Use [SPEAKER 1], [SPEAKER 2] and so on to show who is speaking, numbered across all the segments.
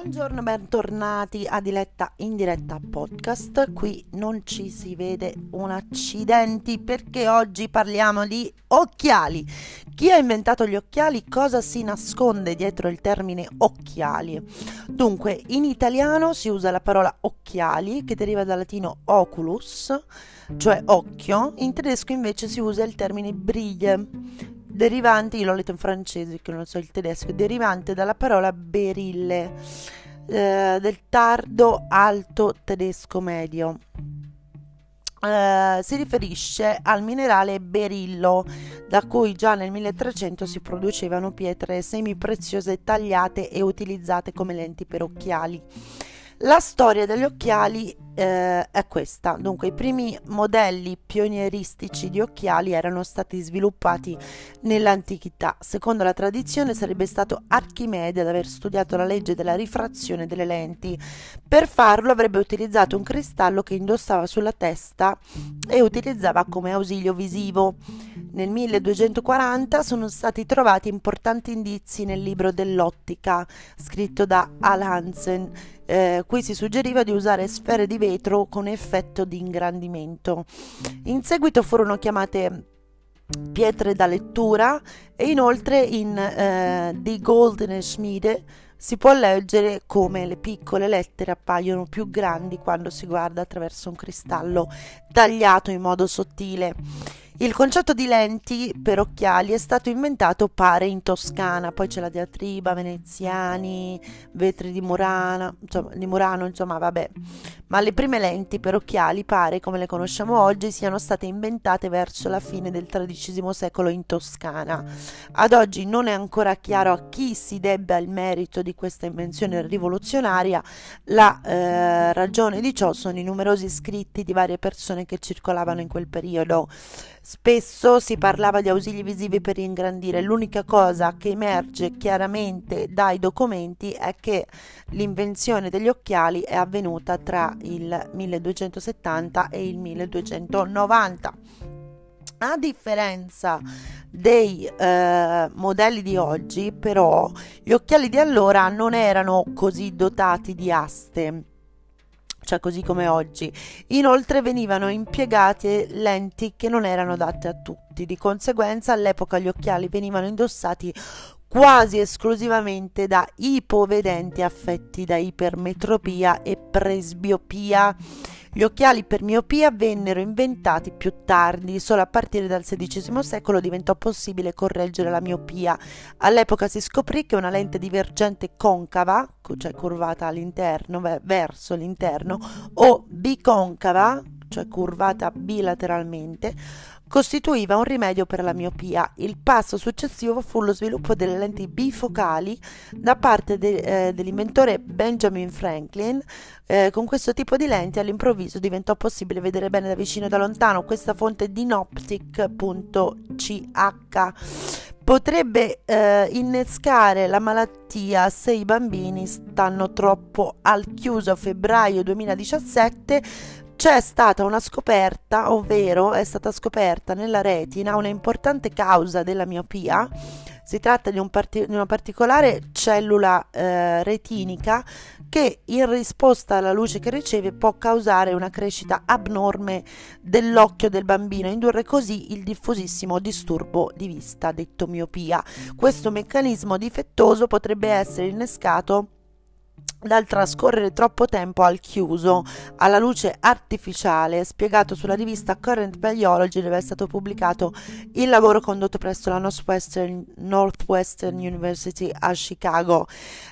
[SPEAKER 1] Buongiorno, bentornati a Diletta in diretta podcast. Qui non ci si vede un accidenti perché oggi parliamo di occhiali. Chi ha inventato gli occhiali? Cosa si nasconde dietro il termine occhiali? Dunque, in italiano si usa la parola occhiali che deriva dal latino oculus, cioè occhio. In tedesco invece si usa il termine brille derivante, io l'ho letto in francese che non so il tedesco, derivante dalla parola berille, eh, del tardo alto tedesco medio. Uh, si riferisce al minerale berillo, da cui già nel 1300 si producevano pietre semipreziose tagliate e utilizzate come lenti per occhiali. La storia degli occhiali eh, è questa. Dunque, i primi modelli pionieristici di occhiali erano stati sviluppati nell'antichità. Secondo la tradizione sarebbe stato Archimede ad aver studiato la legge della rifrazione delle lenti. Per farlo avrebbe utilizzato un cristallo che indossava sulla testa e utilizzava come ausilio visivo. Nel 1240 sono stati trovati importanti indizi nel libro dell'ottica, scritto da Al Hansen eh, qui si suggeriva di usare sfere di vetro con effetto di ingrandimento. In seguito furono chiamate pietre da lettura e inoltre in eh, Die Goldene Schmiede si può leggere come le piccole lettere appaiono più grandi quando si guarda attraverso un cristallo tagliato in modo sottile. Il concetto di lenti per occhiali è stato inventato pare in Toscana, poi c'è la diatriba, veneziani, vetri di Murano, insomma, di Murano, insomma, vabbè. Ma le prime lenti per occhiali pare, come le conosciamo oggi, siano state inventate verso la fine del XIII secolo in Toscana. Ad oggi non è ancora chiaro a chi si debba il merito di questa invenzione rivoluzionaria. La eh, ragione di ciò sono i numerosi scritti di varie persone che circolavano in quel periodo. Spesso si parlava di ausili visivi per ingrandire, l'unica cosa che emerge chiaramente dai documenti è che l'invenzione degli occhiali è avvenuta tra il 1270 e il 1290. A differenza dei eh, modelli di oggi, però, gli occhiali di allora non erano così dotati di aste cioè così come oggi. Inoltre venivano impiegate lenti che non erano adatte a tutti, di conseguenza all'epoca gli occhiali venivano indossati quasi esclusivamente da ipovedenti affetti da ipermetropia e presbiopia. Gli occhiali per miopia vennero inventati più tardi, solo a partire dal XVI secolo diventò possibile correggere la miopia. All'epoca si scoprì che una lente divergente concava, cioè curvata all'interno, verso l'interno, o biconcava, cioè curvata bilateralmente, costituiva un rimedio per la miopia. Il passo successivo fu lo sviluppo delle lenti bifocali da parte de, eh, dell'inventore Benjamin Franklin. Eh, con questo tipo di lenti all'improvviso diventò possibile vedere bene da vicino e da lontano. Questa fonte è dinoptic.ch potrebbe eh, innescare la malattia se i bambini stanno troppo al chiuso. Febbraio 2017 c'è stata una scoperta, ovvero è stata scoperta nella retina una importante causa della miopia. Si tratta di, un parti- di una particolare cellula eh, retinica che in risposta alla luce che riceve può causare una crescita abnorme dell'occhio del bambino indurre così il diffusissimo disturbo di vista detto miopia. Questo meccanismo difettoso potrebbe essere innescato dal trascorrere troppo tempo al chiuso alla luce artificiale spiegato sulla rivista Current Biology dove è stato pubblicato il lavoro condotto presso la Northwestern, Northwestern University a Chicago.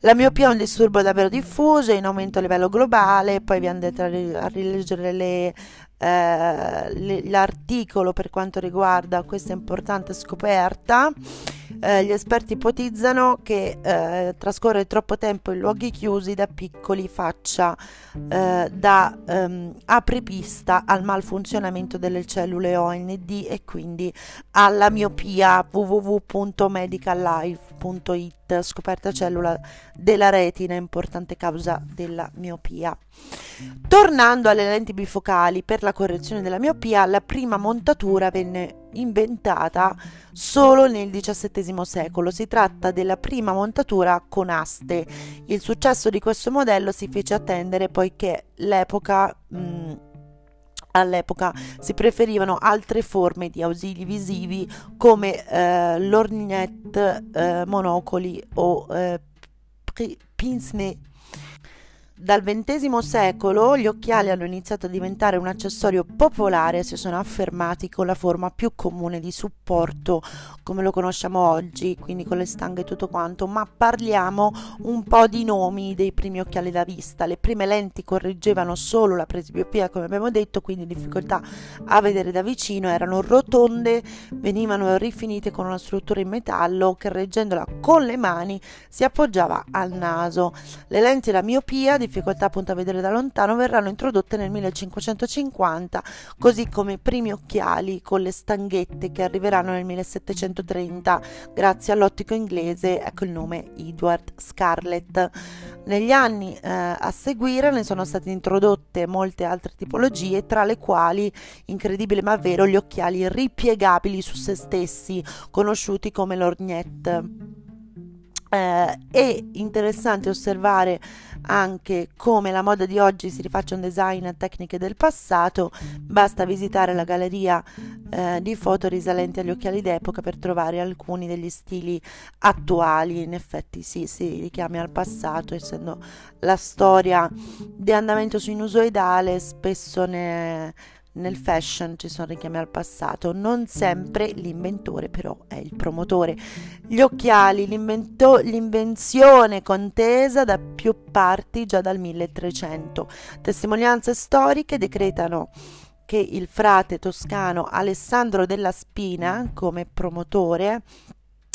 [SPEAKER 1] La miopia è un disturbo davvero diffuso in aumento a livello globale poi vi andate a rileggere le eh, l'articolo per quanto riguarda questa importante scoperta. Eh, gli esperti ipotizzano che eh, trascorrere troppo tempo in luoghi chiusi da piccoli faccia eh, da ehm, apripista al malfunzionamento delle cellule OND e quindi alla miopia www.medicallife Study.it, scoperta cellula della retina, importante causa della miopia. Tornando alle lenti bifocali per la correzione della miopia, la prima montatura venne inventata solo nel XVII secolo. Si tratta della prima montatura con aste. Il successo di questo modello si fece attendere poiché l'epoca mh, mm, all'epoca si preferivano altre forme di ausili visivi come eh, lorgnette, eh, monocoli o eh, pince dal XX secolo gli occhiali hanno iniziato a diventare un accessorio popolare e si sono affermati con la forma più comune di supporto come lo conosciamo oggi, quindi con le stanghe e tutto quanto, ma parliamo un po' di nomi dei primi occhiali da vista. Le prime lenti correggevano solo la presbiopia, come abbiamo detto, quindi difficoltà a vedere da vicino, erano rotonde, venivano rifinite con una struttura in metallo che reggendola con le mani si appoggiava al naso. Le lenti da miopia difficoltà appunto a vedere da lontano verranno introdotte nel 1550, così come i primi occhiali con le stanghette che arriveranno nel 1730 grazie all'ottico inglese, ecco il nome Edward Scarlett. Negli anni eh, a seguire ne sono state introdotte molte altre tipologie, tra le quali, incredibile ma vero, gli occhiali ripiegabili su se stessi, conosciuti come lorgnette. Eh, è interessante osservare anche come la moda di oggi si rifaccia un design a tecniche del passato, basta visitare la galleria eh, di foto risalenti agli occhiali d'epoca per trovare alcuni degli stili attuali, in effetti sì, si richiami al passato, essendo la storia di andamento sinusoidale spesso ne nel fashion ci sono richiami al passato, non sempre l'inventore però è il promotore. Gli occhiali, l'invenzione contesa da più parti già dal 1300. Testimonianze storiche decretano che il frate toscano Alessandro della Spina, come promotore,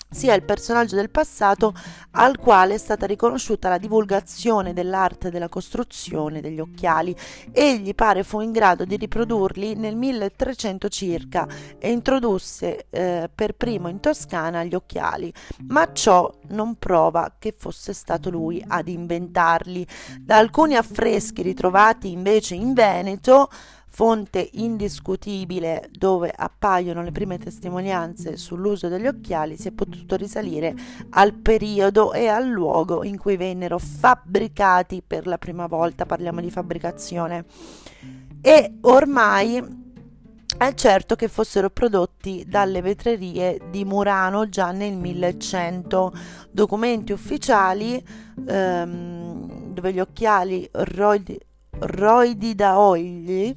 [SPEAKER 1] sia il personaggio del passato al quale è stata riconosciuta la divulgazione dell'arte della costruzione degli occhiali. Egli pare fu in grado di riprodurli nel 1300 circa e introdusse eh, per primo in Toscana gli occhiali, ma ciò non prova che fosse stato lui ad inventarli. Da alcuni affreschi ritrovati invece in Veneto fonte indiscutibile dove appaiono le prime testimonianze sull'uso degli occhiali, si è potuto risalire al periodo e al luogo in cui vennero fabbricati per la prima volta, parliamo di fabbricazione. E ormai è certo che fossero prodotti dalle vetrerie di Murano già nel 1100. Documenti ufficiali ehm, dove gli occhiali roidi, roidi da ogli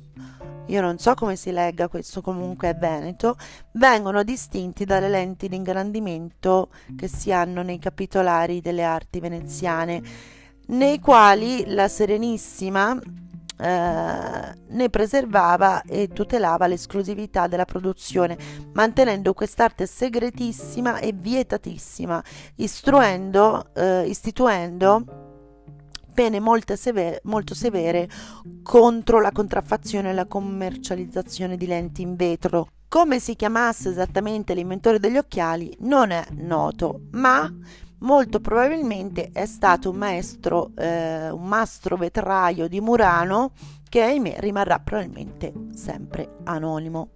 [SPEAKER 1] io non so come si legga questo comunque è veneto, vengono distinti dalle lenti di ingrandimento che si hanno nei capitolari delle arti veneziane, nei quali la Serenissima eh, ne preservava e tutelava l'esclusività della produzione, mantenendo quest'arte segretissima e vietatissima, istruendo, eh, istituendo pene severe, molto severe contro la contraffazione e la commercializzazione di lenti in vetro. Come si chiamasse esattamente l'inventore degli occhiali non è noto, ma molto probabilmente è stato un maestro, eh, un mastro vetraio di Murano che ahimè rimarrà probabilmente sempre anonimo.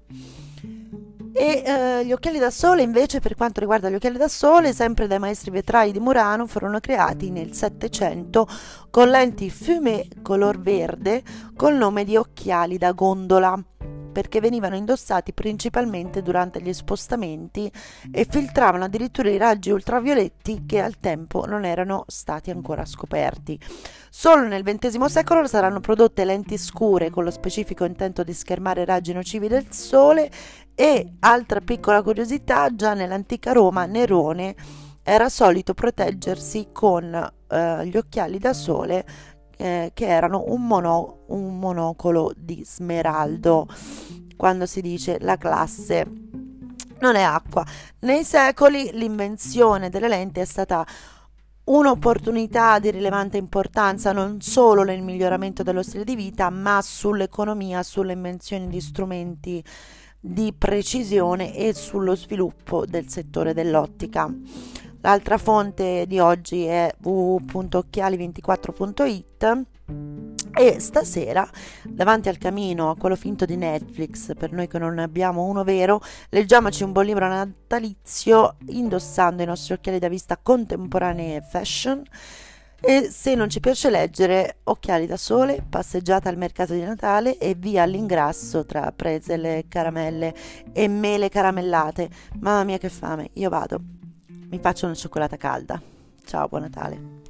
[SPEAKER 1] E eh, gli occhiali da sole, invece, per quanto riguarda gli occhiali da sole, sempre dai maestri vetrai di Murano, furono creati nel Settecento con lenti fumé color verde col nome di occhiali da gondola perché venivano indossati principalmente durante gli spostamenti e filtravano addirittura i raggi ultravioletti che al tempo non erano stati ancora scoperti. Solo nel XX secolo saranno prodotte lenti scure con lo specifico intento di schermare i raggi nocivi del sole e, altra piccola curiosità, già nell'antica Roma Nerone era solito proteggersi con eh, gli occhiali da sole eh, che erano un, mono, un monocolo di smeraldo, quando si dice la classe non è acqua. Nei secoli l'invenzione delle lenti è stata un'opportunità di rilevante importanza non solo nel miglioramento dello stile di vita, ma sull'economia, sulle invenzioni di strumenti di precisione e sullo sviluppo del settore dell'ottica. L'altra fonte di oggi è www.occhiali24.it e stasera, davanti al camino a quello finto di Netflix, per noi che non ne abbiamo uno vero, leggiamoci un buon libro natalizio indossando i nostri occhiali da vista contemporanei e fashion. E se non ci piace leggere, occhiali da sole, passeggiata al mercato di Natale e via all'ingrasso tra pretzel, caramelle e mele caramellate. Mamma mia che fame, io vado. Mi faccio una cioccolata calda. Ciao, buon Natale.